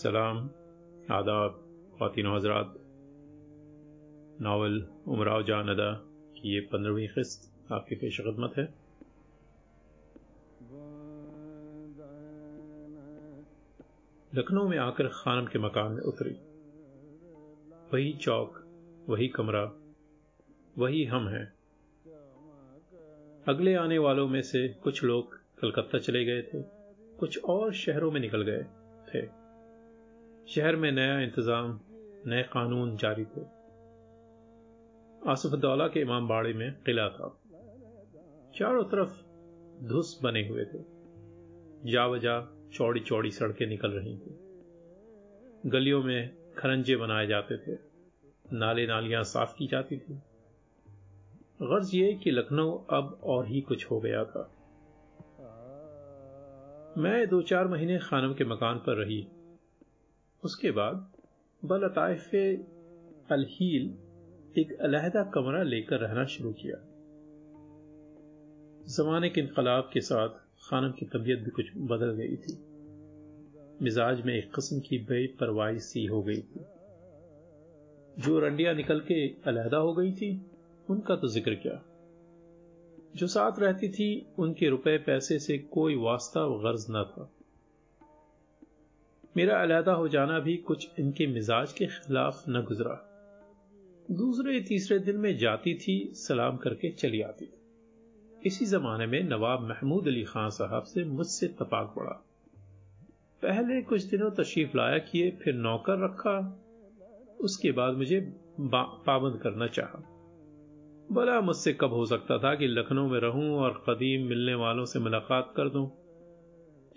सलाम, आदाब, खातिन हजरात। नावल उमराव जान अदा की ये पंद्रहवीं किस्त आपकी पेश खदमत है। लखनऊ में आकर खानम के मकान में उतरी। वही चौक, वही कमरा, वही हम हैं। अगले आने वालों में से कुछ लोग कलकत्ता चले गए थे, कुछ और शहरों में निकल गए थे। शहर में नया इंतज़ाम, नए कानून जारी थे आसफदौला के इमाम बाड़े में किला था। चारों तरफ़ धुस बने हुए थे। जा बजा चौड़ी चौड़ी सड़कें निकल रही थी। गलियों में खरंजे बनाए जाते थे। नाले नालियाँ साफ़ की जाती थी। गर्ज ये कि लखनऊ अब और ही कुछ हो गया था। मैं दो चार महीने खानम के मकान पर रही। उसके बाद बलताइफ अलहील एक अलहदा कमरा लेकर रहना शुरू किया। जमाने के इनकलाब के साथ खानम की तबीयत भी कुछ बदल गई थी। मिजाज में एक किस्म की बेपरवाही सी हो गई थी। जो रंडिया निकल के अलहदा हो गई थी, उनका तो ज़िक्र क्या? जो साथ रहती थी, उनके रुपए पैसे से कोई वास्ता गर्ज न था। मेरा अलहदा हो जाना भी कुछ इनके मिजाज के खिलाफ न गुजरा। दूसरे, तीसरे दिन में जाती थी, सलाम करके चली आती इसी जमाने में नवाब महमूद अली खान साहब से मुझसे तपाक पड़ा पहले कुछ दिनों तशरीफ़ लाया किए, फिर नौकर रखा। उसके बाद मुझे पाबंद करना चाहा। भला मुझसे कब हो सकता था कि लखनऊ में रहूँ और कदीम मिलने वालों से मुलाकात कर दूँ?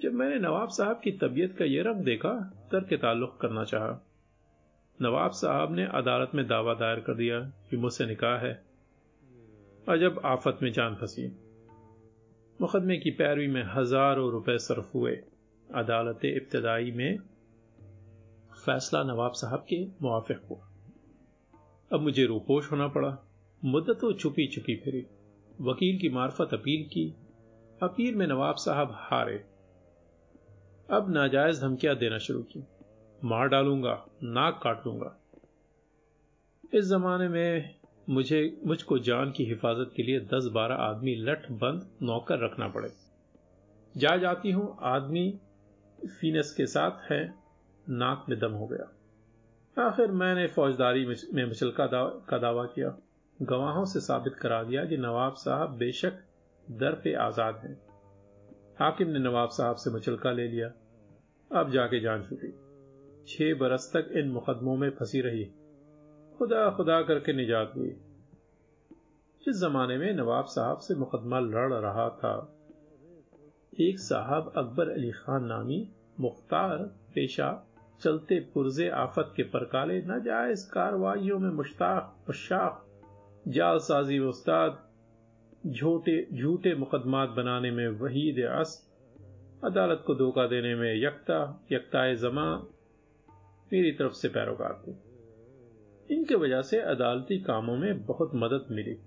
जब मैंने नवाब साहब की तबीयत का यह रंग देखा तर के ताल्लुक करना चाहा। नवाब साहब ने अदालत में दावा दायर कर दिया कि मुझसे निकाह है। अजब आफत में जान फंसी। मुकदमे की पैरवी में हज़ारों रुपए सर्फ हुए। अदालत इब्तदाई में फैसला नवाब साहब के मुआफिक हुआ। अब मुझे रूपोश होना पड़ा। मुद्दतों छुपी छुपी फिरी। वकील की मार्फत अपील की। अपील में नवाब साहब हारे। अब नाजायज धमकियाँ देना शुरू की। मार डालूँगा, नाक काट लूँगा इस जमाने में मुझे, मुझको जान की हिफाजत के लिए दस बारह आदमी लठ बंद नौकर रखना पड़े। जा जाती हूँ, आदमी फीनस के साथ है, नाक में दम हो गया। आखिर मैंने फौजदारी में मुचलका का दावा किया। गवाहों से साबित करा दिया कि नवाब साहब बेशक दर पे आज़ाद हैं। हाकिम ने नवाब साहब से मुचलका ले लिया। अब जाके जान छुटी। छह बरस तक इन मुकदमों में फंसी रही। खुदा खुदा करके निजात हुई। जिस जमाने में नवाब साहब से मुकदमा लड़ रहा था, एक साहब अकबर अली खान नामी मुख्तार पेशा चलते पुरजे आफत के परकाले नाजायज कार्रवाइयों में मुश्ताक उशाक जालसाजी उस्ताद झूठे झूठे मुकदमात बनाने में वहीद अस, अदालत को धोखा देने में यकता, यकताए जमा, मेरी तरफ़ से पैरोकार थे इनके वजह से अदालती कामों में बहुत मदद मिली।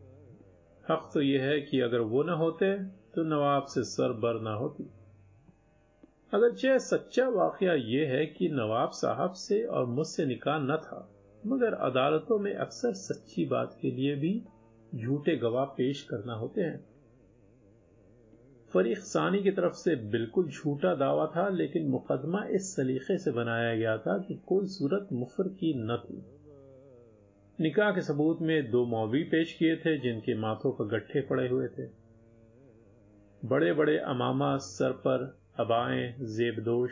हक तो यह है कि अगर वो न होते तो नवाब से सर बर ना होती। अगरचे सच्चा वाकया यह है कि नवाब साहब से और मुझसे निकाह न था, मगर अदालतों में अक्सर सच्ची बात के लिए भी झूठे गवाह पेश करना होते हैं। फरीक सानी की तरफ़ से बिल्कुल झूठा दावा था, लेकिन मुकदमा इस सलीके से बनाया गया था कि कोई सूरत मुफर की न थी। निकाह के सबूत में दो मौवी पेश किए थे, जिनके माथों पर गट्ठे पड़े हुए थे। बड़े बड़े अमामा सर पर अबाएँ, जेबदोश,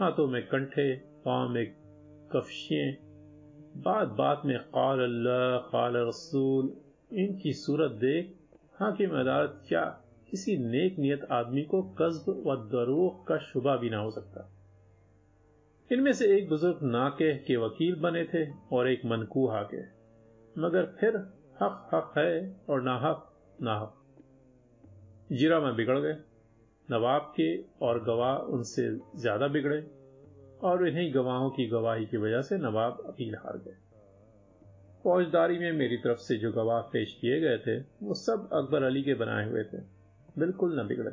हाथों में कंठे, पाँव में कफशियाँ बात बात में काल अल्लाह, काल रसूल इनकी सूरत देख हाकिम अदालत क्या किसी नेक नियत आदमी को कस्ब व दरोख का शुबा भी ना हो सकता? इनमें से एक बुज़ुर्ग नाके के वकील बने थे और एक मनकूहा के। मगर फिर हक हक है और ना हक ना हक। जीरा में बिगड़ गए। नवाब के और गवाह उनसे ज़्यादा बिगड़े और इन्हीं गवाहों की गवाही की वजह से नवाब अपील हार गए। फौजदारी में मेरी तरफ़ से जो गवाह पेश किए गए थे, वो सब अकबर अली के बनाए हुए थे। बिल्कुल न बिगड़े।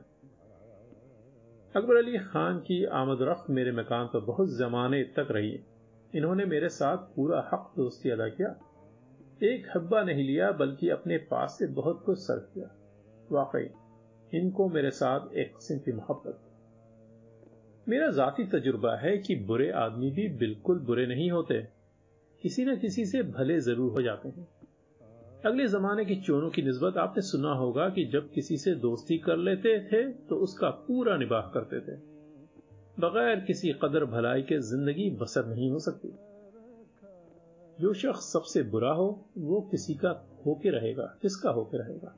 अकबर अली खान की आमद रफ्त मेरे मकान पर बहुत जमाने तक रही। इन्होंने मेरे साथ पूरा हक दोस्ती अदा किया। एक हब्बा नहीं लिया, बल्कि अपने पास से बहुत कुछ सर्व किया। वाकई, इनको मेरे साथ एक किस्म की मोहब्बत। मेरा जाती तजुर्बा है कि बुरे आदमी भी बिल्कुल बुरे नहीं होते। किसी न किसी से भले ज़रूर हो जाते हैं। अगले जमाने की चोरों की नस्बत आपने सुना होगा कि जब किसी से दोस्ती कर लेते थे तो उसका पूरा निबाह करते थे। बगैर किसी कदर भलाई के ज़िंदगी बसर नहीं हो सकती। जो शख्स सबसे बुरा हो, वो किसी का होके रहेगा, किसका होके रहेगा?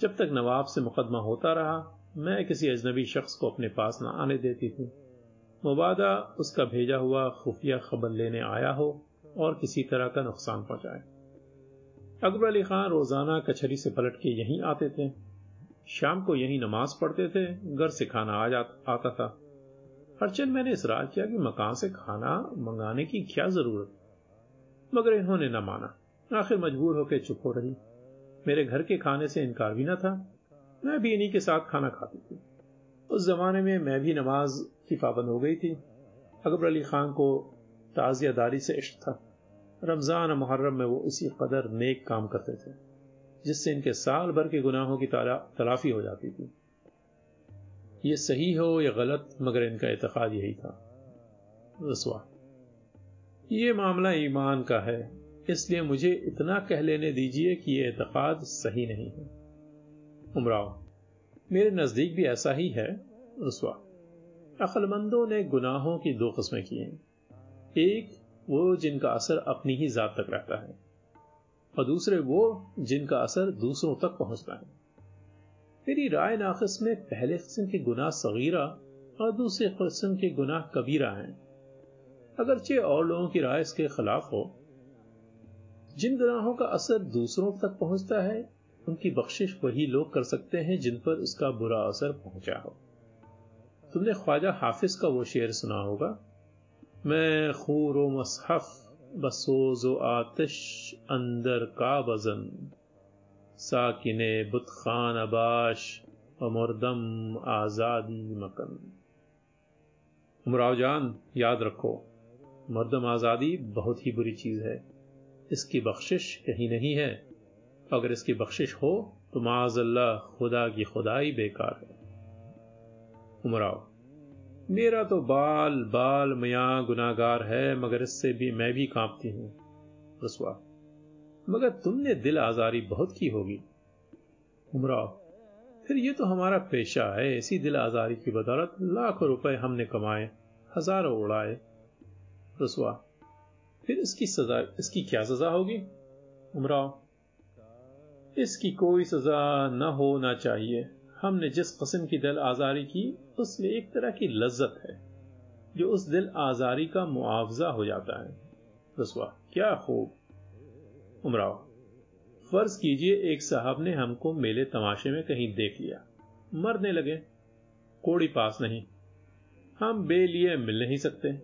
जब तक नवाब से मुकदमा होता रहा, मैं किसी अजनबी शख्स को अपने पास न आने देती थी। मुबादा, उसका भेजा हुआ खुफिया खबर लेने आया हो और किसी तरह का नुकसान पहुँचाए। अकबर अली खान रोज़ाना कचहरी से पलट के यहीं आते थे। शाम को यहीं नमाज़ पढ़ते थे, घर से खाना आ जाता आता था। हरचंद मैंने इसरार किया कि मकान से खाना मंगाने की क्या ज़रूरत? मगर इन्होंने न माना। आखिर मजबूर होकर चुप हो रही। मेरे घर के खाने से इनकार भी न था। मैं भी इन्हीं के साथ खाना खाती थी। उस जमाने में मैं भी नमाज़ की पाबंद हो गई थी। अकबर अली खान को ताजियादारी से इश्क था। रमज़ान मुहर्रम में वो इसी कदर नेक काम करते थे, जिससे इनके साल भर के गुनाहों की तलाफी हो जाती थी। ये सही हो या गलत, मगर इनका एतकाद यही था। रसवा, ये मामला ईमान का है, इसलिए मुझे इतना कह लेने दीजिए कि यह एतकाद सही नहीं है। उमराव, मेरे नज़दीक भी ऐसा ही है। रसवा, अक्लमंदों ने गुनाहों की दो किस्में की हैं। एक वो जिनका असर अपनी ही जात तक रहता है और दूसरे वो जिनका असर दूसरों तक पहुँचता है। मेरी राय नाकस में पहले किस्म के गुनाह सगीरा और दूसरे किस्म के गुनाह कबीरा हैं। अगरचे और लोगों की राय इसके खिलाफ हो। जिन गुनाहों का असर दूसरों तक पहुँचता है, उनकी बख्शिश वही लोग कर सकते हैं जिन पर उसका बुरा असर पहुँचा हो। तुमने ख्वाजा हाफिज का वो शेर सुना होगा। मैं खूर मसहफ बसोज आतिश अंदर का वज़न साकिने बुतखान अबाश मुर्दम आज़ादी मकन। उमराव जान, याद रखो, मर्दम आज़ादी बहुत ही बुरी चीज़ है। इसकी बख्शिश कहीं नहीं है। अगर इसकी बख्शिश हो तो माजल्ला खुदा की खुदाई बेकार है। उमराव। मेरा तो बाल बाल मया गुनागार है, मगर इससे भी मैं भी कांपती हूँ। रसवा मगर तुमने दिल आजारी बहुत की होगी। उमराव, फिर ये तो हमारा पेशा है, इसी दिल आजारी की बदौलत लाखों रुपए हमने कमाए, हज़ारों उड़ाए। रसवा फिर इसकी सजा, इसकी क्या सजा होगी? उमराव, इसकी कोई सजा न होना चाहिए। हमने जिस कस्म की दिल आजारी की, उसमें एक तरह की लज्जत है, जो उस दिल आजारी का मुआवजा हो जाता है। रसवा क्या खूब। उमराव, फ़र्ज़ कीजिए एक साहब ने हमको मेले तमाशे में कहीं देख लिया। मरने लगे। कोड़ी पास नहीं। हम बेलिए मिल नहीं सकते।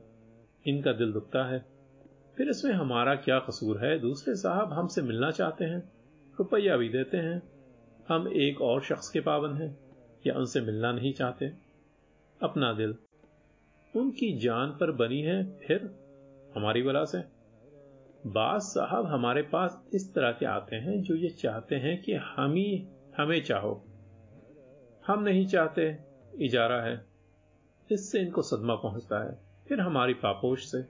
इनका दिल दुखता है। फिर इसमें हमारा क्या कसूर है? दूसरे साहब हमसे मिलना चाहते हैं। रुपया भी देते हैं। हम एक और शख्स के पाबंद हैं, या उनसे मिलना नहीं चाहते। अपना दिल। उनकी जान पर बनी है, फिर हमारी वला से। बास साहब हमारे पास इस तरह के आते हैं, जो ये चाहते हैं कि हम ही हमें चाहो। हम नहीं चाहते, इजारा है। इससे इनको सदमा पहुँचता है, फिर हमारी पापोश से।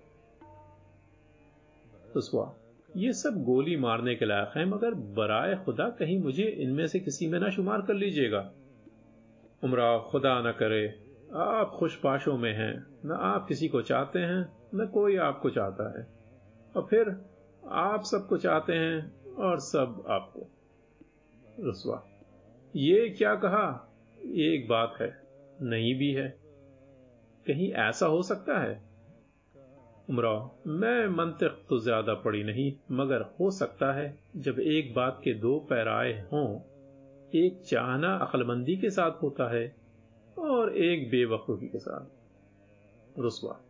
उसवा ये सब गोली मारने के लायक हैं, मगर बराए खुदा कहीं मुझे इनमें से किसी में ना शुमार कर लीजिएगा। उमरा खुदा न करे, आप खुशपाशों में हैं, न आप किसी को चाहते हैं, न कोई आपको चाहता है। और फिर आप सबको चाहते हैं और सब आपको। रसवा ये क्या कहा? एक बात है, नहीं भी है। कहीं ऐसा हो सकता है? उमरा। मैं मंतिक तो ज़्यादा पड़ी नहीं, मगर हो सकता है जब एक बात के दो पैराए हों। एक चाहना अकलमंदी के साथ होता है और एक बेवकूफ़ी के साथ। रुसवा।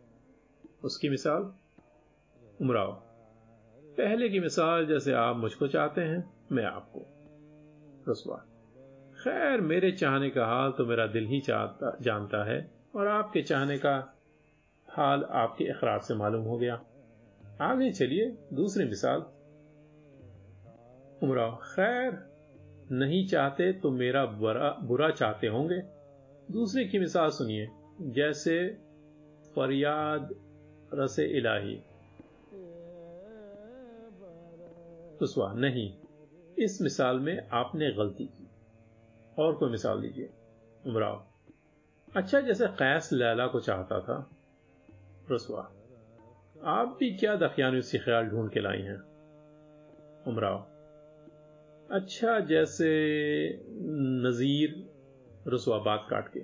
उसकी मिसाल? उमराव। पहले की मिसाल जैसे आप मुझको चाहते हैं, मैं आपको। रुसवा। खैर, मेरे चाहने का हाल तो मेरा दिल ही चाहता, जानता है और आपके चाहने का हाल आपके अखराज से मालूम हो गया। आगे चलिए, दूसरी मिसाल। उमरा, खैर, नहीं चाहते तो मेरा बुरा बुरा चाहते होंगे। दूसरे की मिसाल सुनिए, जैसे फरियाद रसे इलाही। उसवा, नहीं, इस मिसाल में आपने गलती की। और कोई मिसाल दीजिए। उमराव अच्छा जैसे कैस लैला को चाहता था रसवा आप भी क्या दफियानी उससे ख्याल ढूंढ के लाई हैं? उमराव अच्छा जैसे नजीर रसवा बात काट के,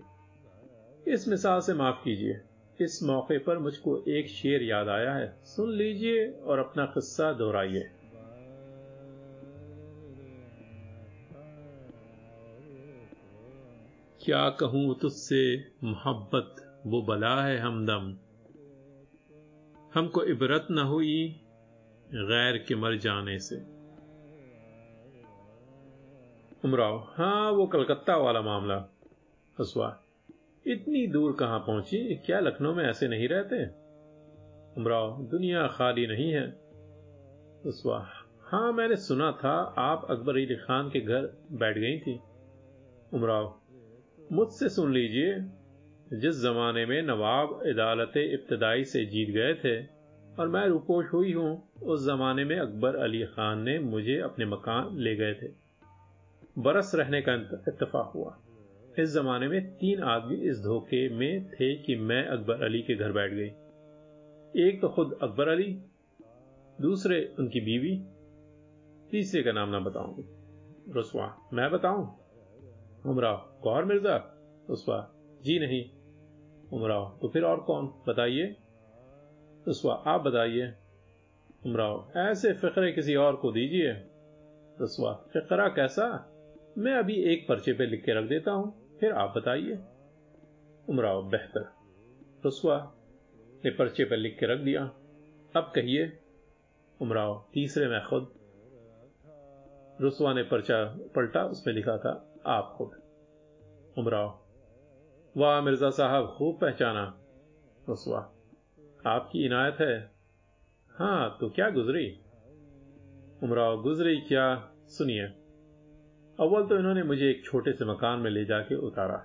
इस मिसाल से माफ़ कीजिए, इस मौके पर मुझको एक शेर याद आया है, सुन लीजिए और अपना किस्सा दोहराइए। क्या कहूँ तुझसे, मोहब्बत वो बला है हमदम हमको इबरत न हुई गैर के मर जाने से। उमराव हाँ, वो कलकत्ता वाला मामला। हसवा, इतनी दूर कहाँ पहुँची? क्या लखनऊ में ऐसे नहीं रहते? उमराव दुनिया खाली नहीं है। हसवा, हाँ, मैंने सुना था, आप अकबर अली खान के घर बैठ गई थी। उमराव मुझसे सुन लीजिए। जिस जमाने में नवाब अदालत इब्तदाई से जीत गए थे और मैं रुपोश हुई हूँ, उस जमाने में अकबर अली खान ने मुझे अपने मकान ले गए थे। बरस रहने का इतफाक़ हुआ। इस जमाने में तीन आदमी इस धोखे में थे कि मैं अकबर अली के घर बैठ गई। एक तो खुद अकबर अली, दूसरे उनकी बीवी, तीसरे का नाम ना बताऊँगी। रसवा, मैं बताऊँ? उमराव गौर मिर्ज़ा? उसवा जी नहीं। उमराव। तो फिर और कौन? बताइए। उसवा आप बताइए। उमराव, ऐसे फिक्रे किसी और को दीजिए। रसवा फिक्रा कैसा? मैं अभी एक पर्चे पे लिख के रख देता हूँ, फिर आप बताइए। उमराव, बेहतर। रसवा ने पर्चे पे लिख के रख दिया। अब कहिए। उमराव, तीसरे में खुद। रुसवा ने पर्चा पलटा, उसमें लिखा था, आप खुद। उमराव वाह मिर्ज़ा साहब, खूब पहचाना। रुसवा आपकी इनायत है। हाँ तो क्या गुजरी? उमराव, गुजरी क्या? सुनिए। अव्वल तो इन्होंने मुझे एक छोटे से मकान में ले जाके उतारा,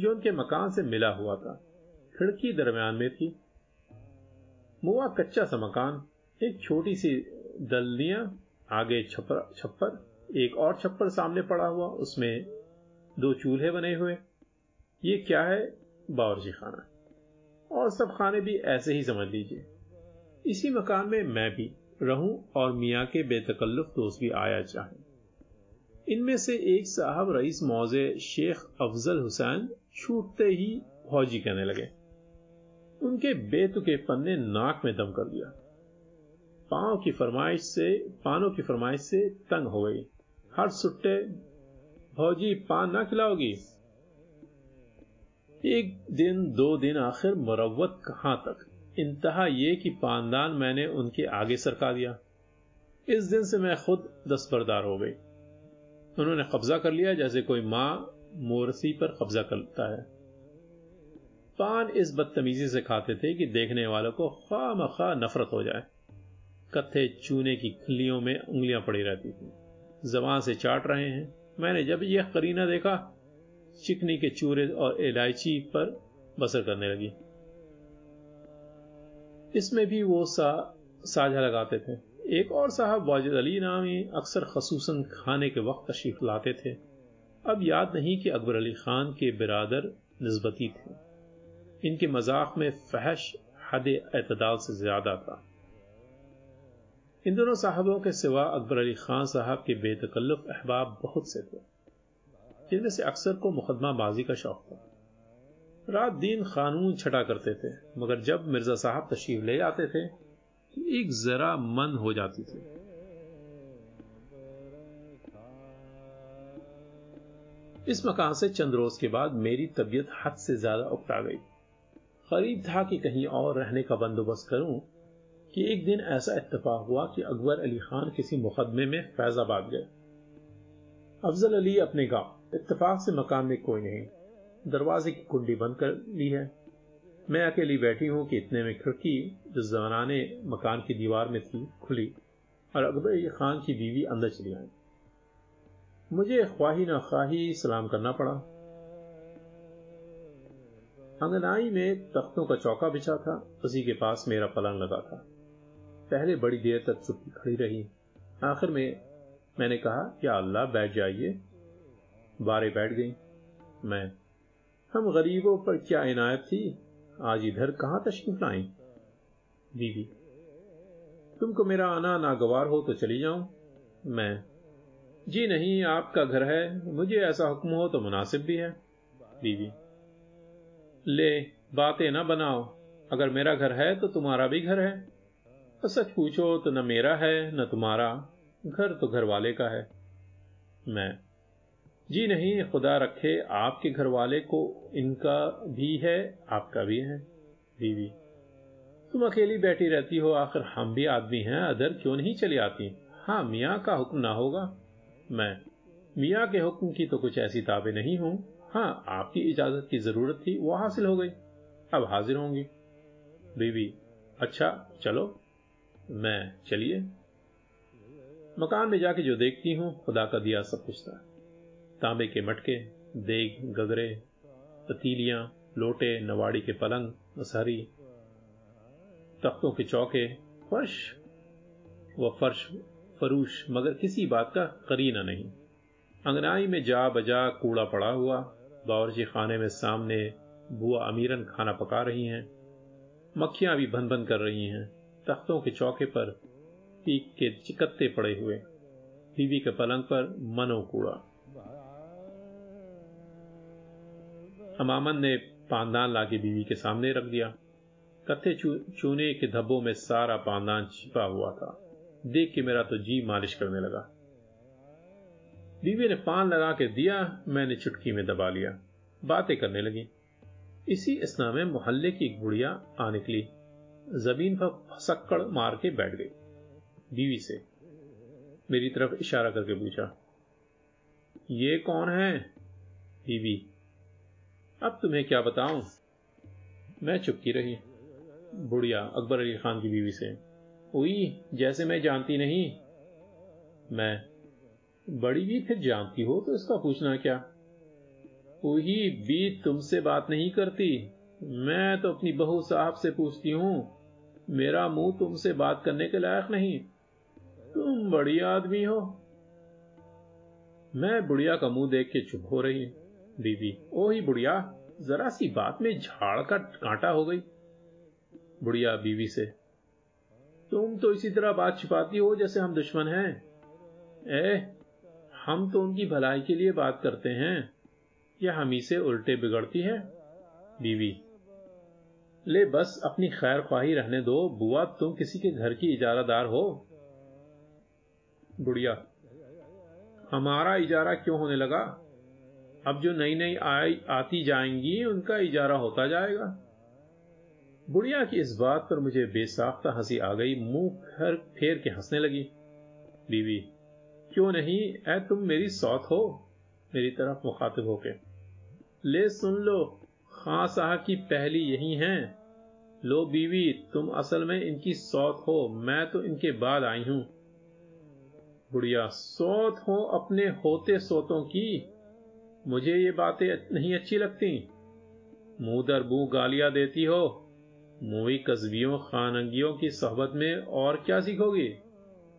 जो उनके मकान से मिला हुआ था। खिड़की दरमियान में थी। मुआ कच्चा सा मकान, एक छोटी सी दलनिया आगे छप्पर छप्पर, एक और छप्पर सामने पड़ा हुआ, उसमें दो चूल्हे बने हुए। ये क्या है? बावर्ची खाना। और सब खाने भी ऐसे ही समझ लीजिए। इसी मकान में मैं भी रहूँ और मियाँ के बेतकल्लुफ दोस्त भी आया चाहे। इनमें से एक साहब रईस मौजे शेख अफजल हुसैन छूटते ही फौजी कहने लगे। उनके बेतुके पन्ने नाक में दम कर दिया। पाँव की फरमाइश से, पानों की फरमाइश से तंग हो गई। हर सुट्टे, फौजी, पान ना खिलाओगी। एक दिन, दो दिन आखिर मुरवत कहाँ तक? इंतहा ये कि पानदान मैंने उनके आगे सरका दिया। इस दिन से मैं खुद दस्तबरदार हो गई। उन्होंने कब्जा कर लिया, जैसे कोई माँ मोरसी पर कब्जा करता है। पान इस बदतमीजी से खाते थे कि देखने वालों को खा मखा नफरत हो जाए। कत्थे चूने की खिल्लियों में उंगलियाँ पड़ी रहती थी। जबान से चाट रहे हैं। मैंने जब यह करीना देखा चिकनी के चूरे और इलायची पर बसर करने लगी। इसमें भी वो सा, साझा लगाते थे। एक और साहब वाजिद अली नामी अक्सर खसूसन खाने के वक्त तशरीफ़ लाते थे। अब याद नहीं कि अकबर अली खान के बिरादर नस्बती थे। इनके मज़ाक में फहश हद एतदाल से ज़्यादा था। इन दोनों साहबों के सिवा अकबर अली खान साहब के बेतकल्लुफ अहबाब बहुत से थे। जिनमें से अक्सर को मुकदमा बाजी का शौक था। रात दिन कानून छटा करते थे, मगर जब मिर्ज़ा साहब तशरीफ़ ले आते थे तो एक जरा मन हो जाती थी। इस मकान से चंद रोज के बाद मेरी तबीयत हद से ज़्यादा उकता गई। करीब था कि कहीं और रहने का बंदोबस्त करूँ, कि एक दिन ऐसा इत्तेफाक हुआ कि अकबर अली खान किसी मुकदमे में फैजाबाद गए। अफजल अली अपने गाँव इत्तेफाक से मकान में कोई नहीं। दरवाजे की कुंडी बंद कर ली है। मैं अकेली बैठी हूँ कि इतने में खिड़की जो जमाने मकान की दीवार में थी, खुली और अकबर खान की बीवी अंदर चली आई। मुझे ख्वाही न ख्वाही सलाम करना पड़ा। अंगनाई में तख्तों का चौका बिछा था। उसी के पास मेरा पलंग लगा था। पहले बड़ी देर तक चुप्पी खड़ी रही। आखिर में मैंने कहा, या अल्लाह, बैठ जाइए। बारे बैठ गई। मैं, हम गरीबों पर क्या इनायत थी? आज इधर कहाँ तशरीफ़ लाई? बीवी, तुमको मेरा आना नागवार हो तो चली जाऊँ? मैं, जी नहीं, आपका घर है, मुझे ऐसा हुक्म हो तो मुनासिब भी है। बीवी, ले, बातें ना बनाओ। अगर मेरा घर है तो तुम्हारा भी घर है। तो सच पूछो तो न मेरा है, न तुम्हारा। घर तो घर वाले का है। मैं जी नहीं, खुदा रखे आपके घर वाले को इनका भी है, आपका भी है, बीवी। तुम अकेली बैठी रहती हो, आखिर हम भी आदमी हैं, अदर क्यों नहीं चली आती? हाँ मियाँ का हुक्म ना होगा। मैं, मियाँ के हुक्म की तो कुछ ऐसी ताबे नहीं हूँ। हाँ आपकी इजाज़त की ज़रूरत थी, वो हासिल हो गई। अब हाजिर होंगी। बीवी अच्छा चलो, मैं चलिए। मकान में जाके जो देखती हूँ, खुदा का दिया सब कुछ था। तांबे के मटके, देग, गगरे, पतीलियाँ, लोटे, नवाड़ी के पलंग, मसहरी, तख्तों के चौके, फर्श, व फर्श, फरूश, मगर किसी बात का करीना नहीं। अंगनाई में जा बजा कूड़ा पड़ा हुआ, बावर्ची खाने में सामने बुआ अमीरन खाना पका रही हैं, मक्खियाँ भी भन भन कर रही हैं, तख्तों के चौके पर पीक के चिकत्ते पड़े हुए, बीवी के पलंग पर मनो कूड़ा। अमामन ने पानदान लाके बीवी के सामने रख दिया। कत्थे चूने के धब्बों में सारा पानदान छिपा हुआ था। देख के मेरा तो जी मालिश करने लगा। बीवी ने पान लगा के दिया, मैंने चुटकी में दबा लिया। बातें करने लगी। इसी स्ना में मोहल्ले की एक बुढ़िया आ निकली। ज़मीन पर फसक्कड़ मार के बैठ गई। बीवी से मेरी तरफ़ इशारा करके पूछा, ये कौन है? बीवी अब तुम्हें क्या बताऊँ? मैं चुपकी रही। बुढ़िया अकबर अली खान की बीवी से हुई जैसे मैं जानती नहीं। मैं, बड़ी भी फिर जानती हो तो इसका पूछना क्या? वही भी तुमसे बात नहीं करती। मैं तो अपनी बहू साहब से पूछती हूँ, मेरा मुँह तुमसे बात करने के लायक नहीं। तुम बड़ी आदमी हो। मैं बुढ़िया का मुँह देख के चुप हो रही। बीबी ओ ही बुढ़िया, जरा सी बात में झाड़ का कांटा हो गई। बुढ़िया बीवी से, तुम तो इसी तरह बात छिपाती हो जैसे हम दुश्मन हैं। ए हम तो उनकी भलाई के लिए बात करते हैं। या हम ही से उल्टे बिगड़ती है, बीवी। ले बस, अपनी खैर ख्वाही रहने दो। बुआ, तुम किसी के घर की इजारादार हो। बुढ़िया, हमारा इजारा क्यों होने लगा? अब जो नई नई आई आती जाएँगी, उनका इजारा होता जाएगा। बुढ़िया की इस बात पर मुझे बेसाख्ता हँसी आ गई। मुँह फर फेर के हंसने लगी। बीवी, क्यों नहीं? ऐ, तुम मेरी सौत हो। मेरी तरफ़ मुखातिब होके। ले सुन लो, खां साहब की पहली यही हैं। लो बीवी, तुम असल में इनकी सौत हो। मैं तो इनके बाद आई हूँ। बुढ़िया, सौत हो अपने होते सोतों की। मुझे ये बातें नहीं अच्छी लगती। मुँह दर मुँह गालियाँ देती हो। मुई कस्बियों, खानंगियों की सोहबत में और क्या सीखोगी?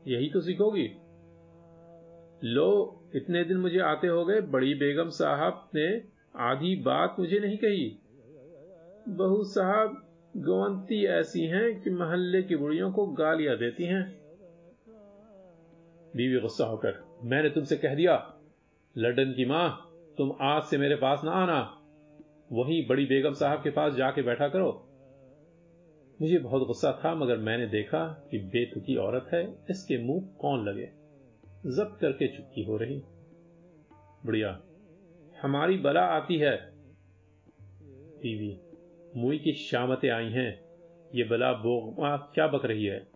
यही तो सीखोगी। लो, इतने दिन मुझे आते हो गए, बड़ी बेगम साहब ने आधी बात मुझे नहीं कही। बहू साहब, गवंती ऐसी हैं कि मोहल्ले की बुढ़ियों को गालियाँ देती हैं। बीवी, गुस्सा होकर, मैंने तुमसे कह दिया, लडन की माँ तुम आज से मेरे पास ना आना। वहीं बड़ी बेगम साहब के पास जाके बैठा करो। मुझे बहुत गुस्सा था, मगर मैंने देखा कि बेतुकी औरत है। इसके मुँह कौन लगे? जब्त करके चुपकी हो रही। बुढ़िया। हमारी बला आती है। बीवी, मुई की शामतें आई हैं। ये बला बोगमा क्या बक रही है?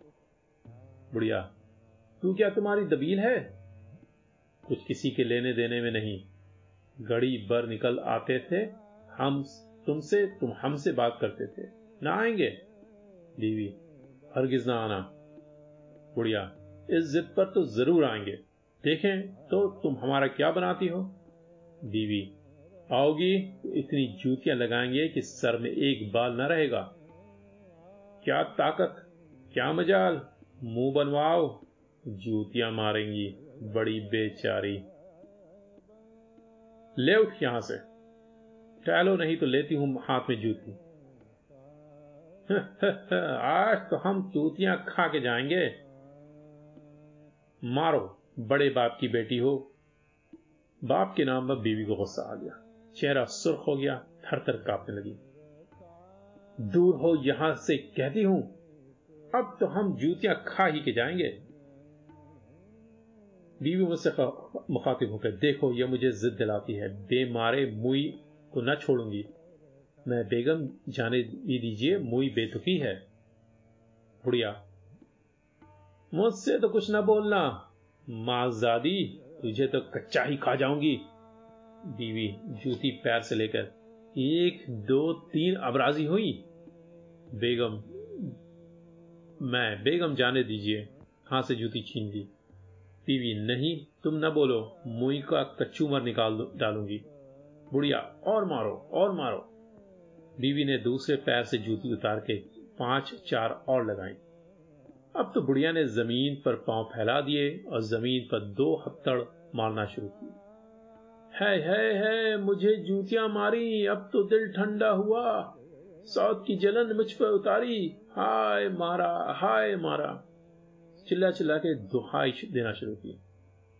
बुढ़िया। तू क्या तुम्हारी दबील है? कुछ किसी के लेने देने में नहीं। घड़ी बर निकल आते थे, हम तुमसे, तुम हमसे बात करते थे। ना आएँगे? बीवी, हरगिज ना आना। बुढ़िया, इस जिद पर तो ज़रूर आएँगे। देखें तो तुम हमारा क्या बनाती हो? बीवी, आओगी तो इतनी जूतियाँ लगाएँगे कि सर में एक बाल न रहेगा। क्या ताकत, क्या मजाल। मुँह बनवाओ, जूतियाँ मारेंगी, बड़ी बेचारी। ले उठ यहाँ से। टहलो, नहीं तो लेती हूँ हाथ में जूती। आज तो हम तूतियाँ खा के जाएँगे। मारो, बड़े बाप की बेटी हो। बाप के नाम पर बीवी को गुस्सा आ गया। चेहरा सुर्ख हो गया थर थर कांपने लगी। दूर हो, यहाँ से कहती हूँ, अब तो हम जूतियाँ खा ही के जाएँगे। बीवी मुझसे मुखातिब होकर, देखो, यह मुझे जिद दिलाती है। बेमारे मुई को न छोड़ूँगी। मैं बेगम जाने दीजिए, मुई बेतुकी है। बुढ़िया, मुझसे तो कुछ ना बोलना। माजादी, तुझे तो कच्चा ही खा जाऊँगी। बीवी जूती पैर से लेकर, एक, दो, तीन अबराजी हुई। बेगम, मैं बेगम जाने दीजिए। हाथ से जूती छीन ली। बीवी नहीं, तुम न बोलो, मुई का कच्चूमर निकाल डालूँगी। बुढ़िया, और मारो और मारो। बीवी ने दूसरे पैर से जूती उतार के पाँच, चार और लगाई। अब तो बुढ़िया ने ज़मीन पर पाँव फैला दिए और ज़मीन पर दो हत्तड़ मारना शुरू की है है है, मुझे जूतियाँ मारी, अब तो दिल ठंडा हुआ। सौत की जलन मुझ पर उतारी। हाय, मारा हाय, मारा। चिल्ला चिल्ला के दुहाई देना शुरू की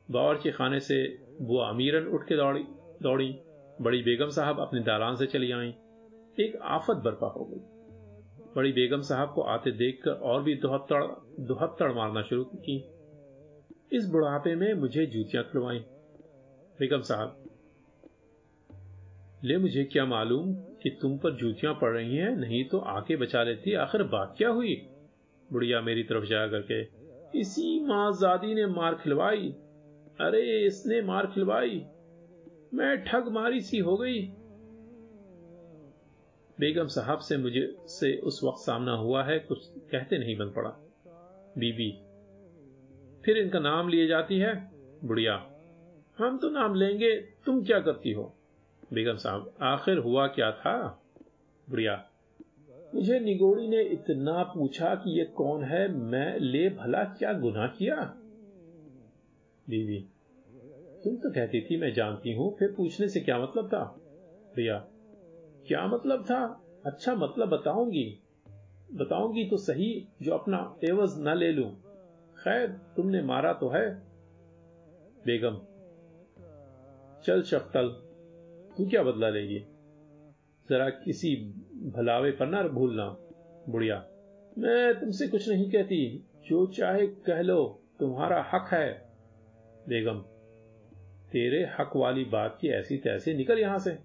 बावर्ची खाने से बुआ अमीरन उठ के दौड़ी दौड़ी। बड़ी बेगम साहब अपने दालान से चली आई। एक आफत बर्पा हो गई। बड़ी बेगम साहब को आते देखकर और भी दुहत्तड़ दुहत्तड़ मारना शुरू की इस बुढ़ापे में मुझे जूतियाँ खुलवाई। बेगम साहब, ले मुझे क्या मालूम कि तुम पर जूतियाँ पड़ रही हैं? नहीं तो आके बचा लेती। आखिर बात क्या हुई? बुढ़िया मेरी तरफ़ जा करके इसी माजादी ने मार खिलवाई। अरे, इसने मार खिलवाई। मैं ठग मारी सी हो गई। बेगम साहब से मुझे, से उस वक्त सामना हुआ है, कुछ कहते नहीं बन पड़ा। बीबी, फिर इनका नाम लिए जाती है? बुढ़िया, हम तो नाम लेंगे, तुम क्या करती हो? बेगम साहब, आखिर हुआ क्या था? बुढ़िया मुझे निगोड़ी ने इतना पूछा कि ये कौन है, मैं ले भला क्या गुनाह किया? बीवी, तुम तो कहती थी मैं जानती हूँ, फिर पूछने से क्या मतलब था? भैया क्या मतलब था? अच्छा मतलब बताऊँगी। बताऊँगी तो सही, जो अपना एवज न ले लू। खैर, तुमने मारा तो है। बेगम, चल शफ्तल तू क्या बदला लेगी? जरा किसी भलावे पर ना भूलना। बुढ़िया, मैं तुमसे कुछ नहीं कहती। जो चाहे कह लो, तुम्हारा हक है। बेगम, तेरे हक वाली बात की ऐसी तैसी निकल यहाँ से।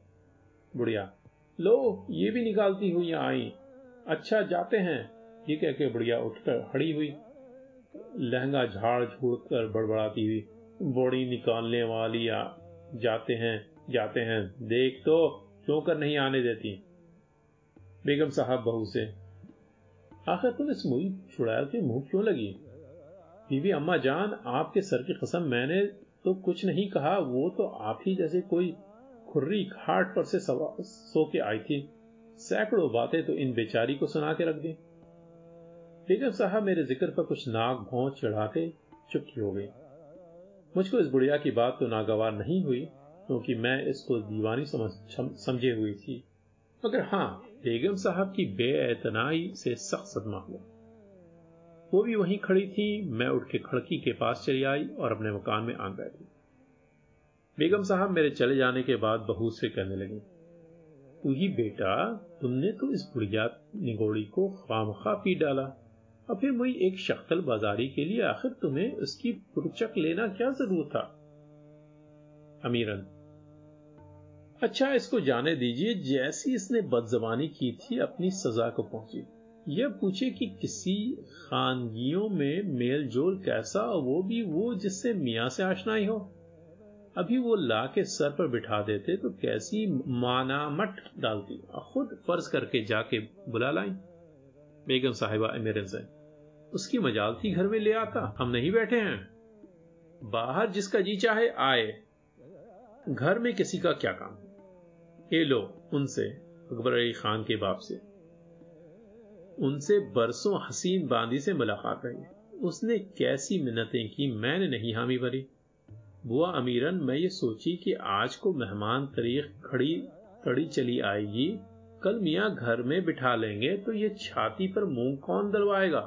बुढ़िया, लो, ये भी निकालती हुई आई। अच्छा जाते हैं। ये कह के बुढ़िया उठकर खड़ी हुई। लहंगा झाड़ झूड़ कर बड़बड़ाती हुई, बोड़ी निकालने वाली आ, जाते हैं जाते हैं। देख तो क्यों कर नहीं आने देती। बेगम साहब बहू से, आखिर तुम इस मुई छुड़ैल के मुँह क्यों लगी? बीबी अम्मा जान, आपके सर की कसम मैंने तो कुछ नहीं कहा, वो तो आप ही जैसे कोई खुर्री घाट पर से सो के आई थी। सैकड़ों बातें तो इन बेचारी को सुना के रख दी। बेगम साहब मेरे ज़िक्र पर कुछ नाक भौं चढ़ा के चुपकी हो गई मुझको इस बुढ़िया की बात तो नागवार नहीं हुई, क्योंकि मैं इसको दीवानी समझे हुई थी। मगर हाँ बेगम साहब की बेतनाई से सख्त सदमा हुआ। वो भी वहीं खड़ी थी। मैं उठ के खड़की के पास चली आई और अपने मकान में आन बैठी। बेगम साहब मेरे चले जाने के बाद बहू से कहने लगी, तू ही बेटा, तुमने तो इस बुढ़िया निगोड़ी को खामखा पी डाला। और फिर वही एक शक्ल बाजारी के लिए आखिर तुम्हें उसकी पुरचक लेना क्या ज़रूर था? अमीरन अच्छा इसको जाने दीजिए, जैसी इसने बदजबानी की थी, अपनी सजा को पहुँची। यह पूछे कि किसी खानगियों में मेल जोल कैसा, वो भी वो जिससे मियाँ से आशनाई हो। अभी वो ला के सर पर बिठा देते तो कैसी मानामट डालती। खुद फ़र्ज़ करके जाके बुला लाई। बेगम साहिबा से, उसकी मजाल थी घर में ले आता, हम नहीं बैठे हैं। बाहर जिसका जी चाहे, आए। घर में किसी का क्या काम ये लो उनसे, अकबर अली खान के बाप से। उनसे बरसों हसीन बांदी से मुलाकात रही। उसने कैसी मिन्नतें की, मैंने नहीं हामी भरी। बुआ अमीरन, मैं ये सोची कि आज को मेहमान तरीक खड़ी खड़ी चली आएगी। कल मियाँ घर में बिठा लेंगे तो ये छाती पर मुँह कौन दलवाएगा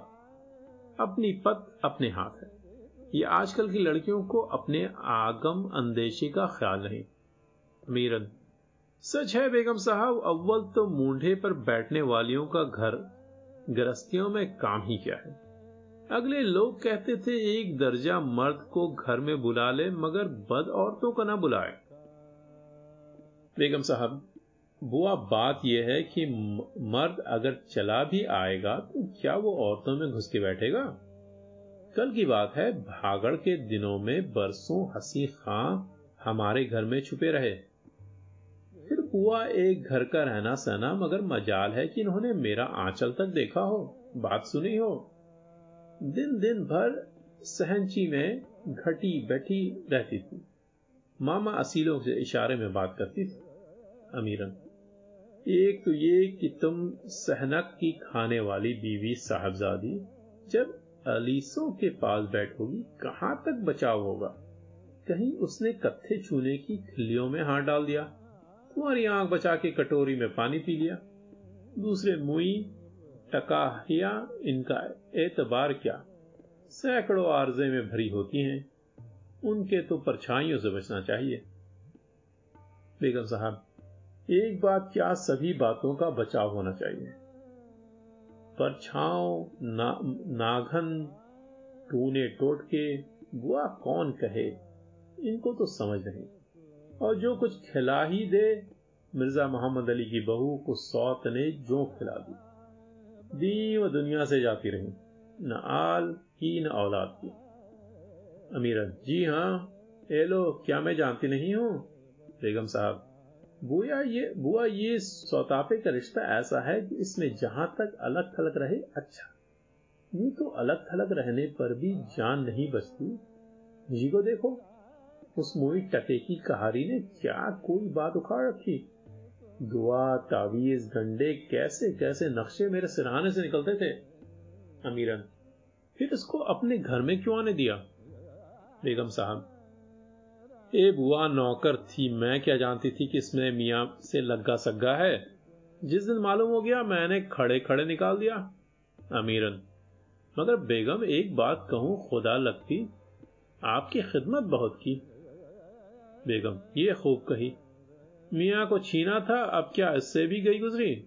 अपनी पत अपने हाथ है। ये आजकल की लड़कियों को अपने आगम अंदेशे का ख्याल नहीं। अमीरन सच है बेगम साहब, अव्वल तो मूढ़े पर बैठने वालियों का घर, गृहस्थियों में काम ही क्या है? अगले लोग कहते थे, एक दर्जा मर्द को घर में बुला ले, मगर बद औरतों को ना बुलाए। बेगम साहब, बुआ बात यह है कि मर्द अगर चला भी आएगा तो क्या वो औरतों में घुस के बैठेगा? कल की बात है, भागड़ के दिनों में बरसों हसी खां हमारे घर में छुपे रहे। बुआ एक घर का रहना सहना मगर मजाल है कि इन्होंने मेरा आंचल तक देखा हो, बात सुनी हो। दिन दिन भर सहनची में घटी बैठी रहती थी। मामा असीलों से इशारे में बात करती थी। अमीरन, एक तो ये कि तुम सहनक की खाने वाली बीवी साहबजादी, जब अलीसों के पास बैठोगी, कहाँ तक बचाव होगा? कहीं उसने कत्थे छूने की खिल्लियों में हाथ डाल दिया। तुम्हारी आँख बचा के कटोरी में पानी पी लिया। दूसरे मुई टकाहिया इनका एतबार क्या? सैकड़ों आर्जे में भरी होती हैं। उनके तो परछाइयों से बचना चाहिए। बेगम साहब एक बात क्या सभी बातों का बचाव होना चाहिए? परछाओं ना, नाघन टूने टोटके बुआ कौन कहे? इनको तो समझ नहीं। और जो कुछ खिला ही दे, मिर्ज़ा मोहम्मद अली की बहू को सौत ने जो खिला दी। दी व दुनिया से जाती रही, न आल की न औलाद की। अमीरन जी हाँ ए लो, क्या मैं जानती नहीं हूँ? बेगम साहब, बुआ ये बुआ ये सौतापे का रिश्ता ऐसा है कि इसमें जहाँ तक अलग थलग रहे अच्छा। यूँ तो अलग थलग रहने पर भी जान नहीं बचती। जी को देखो। उस मोई टके की कहारी ने क्या कोई बात उखाड़ रखी? दुआ, तावीज गंडे कैसे कैसे नक्शे मेरे सिराने से निकलते थे? अमीरन, फिर इसको अपने घर में क्यों आने दिया? बेगम साहब, ए बुआ, नौकर थी, मैं क्या जानती थी कि इसमें मियाँ से लग्गा सग्गा है? जिस दिन मालूम हो गया, मैंने खड़े खड़े निकाल दिया। अमीरन, मगर बेगम, एक बात कहूँ, खुदा लगती, आपकी खिदमत बहुत की। बेगम, ये खूब कही। मियाँ को छीना था, अब क्या इससे भी गई गुजरी?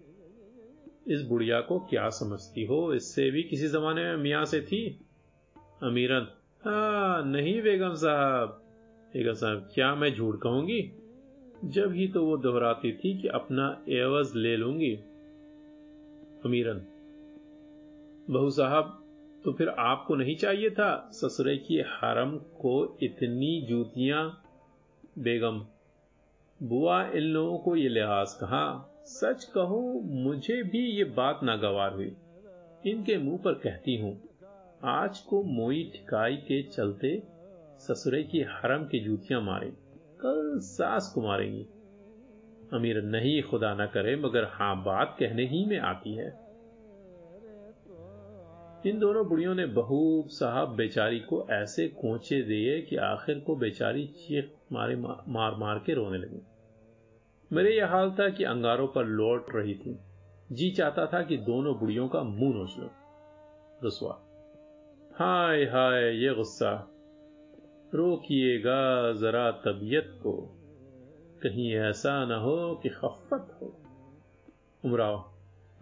इस बुढ़िया को क्या समझती हो, इससे भी किसी जमाने में मियाँ से थी? अमीरन, हा, नहीं बेगम साहब। बेगम साहब, क्या मैं झूठ कहूँगी? जब ही तो वो दोहराती थी कि अपना एवज ले लूँगी। अमीरन, बहू साहब तो फिर आपको नहीं चाहिए था ससुरे की हरम को इतनी जूतियाँ बेगम, बुआ इन लोगों को ये लिहाज कहा, सच कहो, मुझे भी ये बात नागवार हुई। इनके मुँह पर कहती हूँ, आज को मोई ठिकाई के चलते ससुरे की हरम की जूतियाँ मारे, कल सास को मारेंगी। अमीर नहीं, खुदा ना करे, मगर हाँ, बात कहने ही में आती है। इन दोनों बुढ़ियों ने बहू साहब बेचारी को ऐसे कोचे दिए कि आखिर को बेचारी चीख मारे मार मार के रोने लगी। मेरे यह हाल था कि अंगारों पर लौट रही थी। जी चाहता था कि दोनों बुढ़ियों का मुँह नोच लो। रुसवा हाय हाय, ये गुस्सा। रोकिएगा जरा तबीयत को। कहीं ऐसा ना हो कि खफत हो। उमराव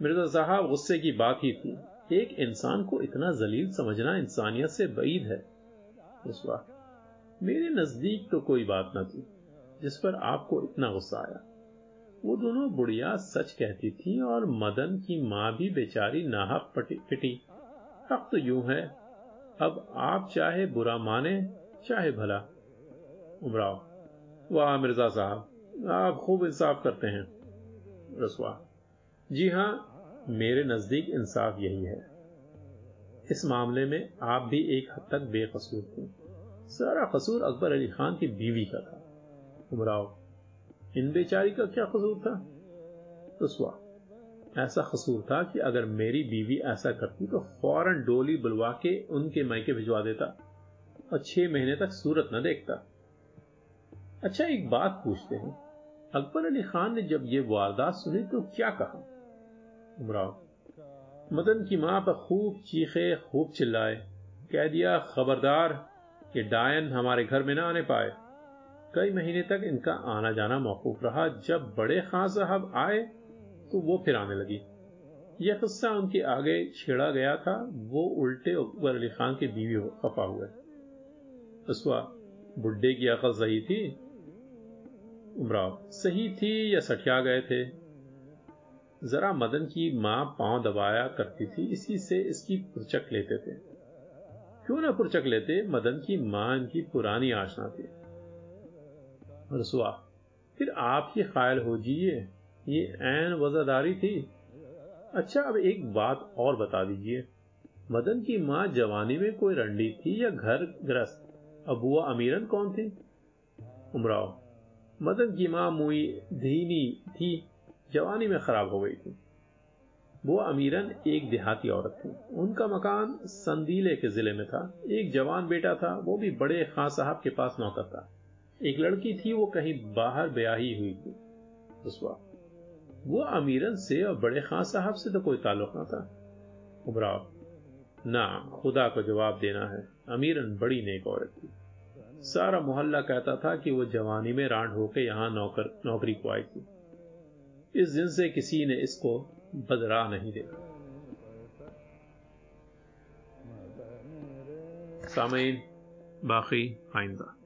मिर्ज़ा साहब गुस्से की बात ही थी। एक इंसान को इतना जलील समझना इंसानियत से बईद है। रुसवा मेरे नज़दीक तो कोई बात न थी, जिस पर आपको इतना गुस्सा आया। वो दोनों बुढ़िया सच कहती थी और मदन की माँ भी बेचारी नाहक पिटी हक तो यूँ है, अब आप चाहे बुरा माने, चाहे भला। उमराव, वाह मिर्ज़ा साहब, आप खूब इंसाफ करते हैं। रसवा, जी हाँ, मेरे नज़दीक इंसाफ यही है। इस मामले में आप भी एक हद तक बेकसूर थे। सारा कसूर अकबर अली खान की बीवी का था। उमराव इन बेचारी का क्या कसूर था? रसवा ऐसा कसूर था कि अगर मेरी बीवी ऐसा करती तो फ़ौरन डोली बुलवा के उनके मायके भिजवा देता और छह महीने तक सूरत न देखता। अच्छा एक बात पूछते हैं। अकबर अली खान ने जब ये वारदात सुनी तो क्या कहा? उमराव मदन की माँ पर खूब चीखे, खूब चिल्लाए, कह दिया, खबरदार ये डायन हमारे घर में ना आने पाए। कई महीने तक इनका आना जाना मौकूफ रहा। जब बड़े खान साहब आए तो वो फिर आने लगी। यह किस्सा उनके आगे छेड़ा गया था। वो उल्टे अकबर अली खान के बीवी खफा हुए। उसवा बुड्ढे की अकल सही थी? उमराव, सही थी या सठिया गए थे? जरा मदन की माँ पाँव दबाया करती थी। इसी से इसकी पुरचक लेते थे। क्यों ना पुरचक लेते मदन की माँ इनकी पुरानी आशना थी रसुआ, फिर आप ही खायल हो जिए। ये ऐन वजादारी थी। अच्छा अब एक बात और बता दीजिए। मदन की माँ जवानी में कोई रंडी थी या घर ग्रस्त? अबुआ अमीरन कौन थी? उमराव, मदन की माँ मुई धीनी थी, जवानी में खराब हो गई थी। वो अमीरन एक देहाती औरत थी। उनका मकान संदीले के ज़िले में था। एक जवान बेटा था, वो भी बड़े खां साहब के पास नौकर था। एक लड़की थी, वो कहीं बाहर ब्याही हुई थी। उस वक्त वो अमीरन से और बड़े खां साहब से तो कोई ताल्लुक ना था। उमराव ना, खुदा को जवाब देना है। अमीरन बड़ी नेक औरत थी। सारा मोहल्ला कहता था कि वो जवानी में रांड होकर यहाँ नौकर, नौकरी को आई थी। इस दिन से किसी ने इसको बदरा नहीं देगा। सामीन बाकी आइंदा।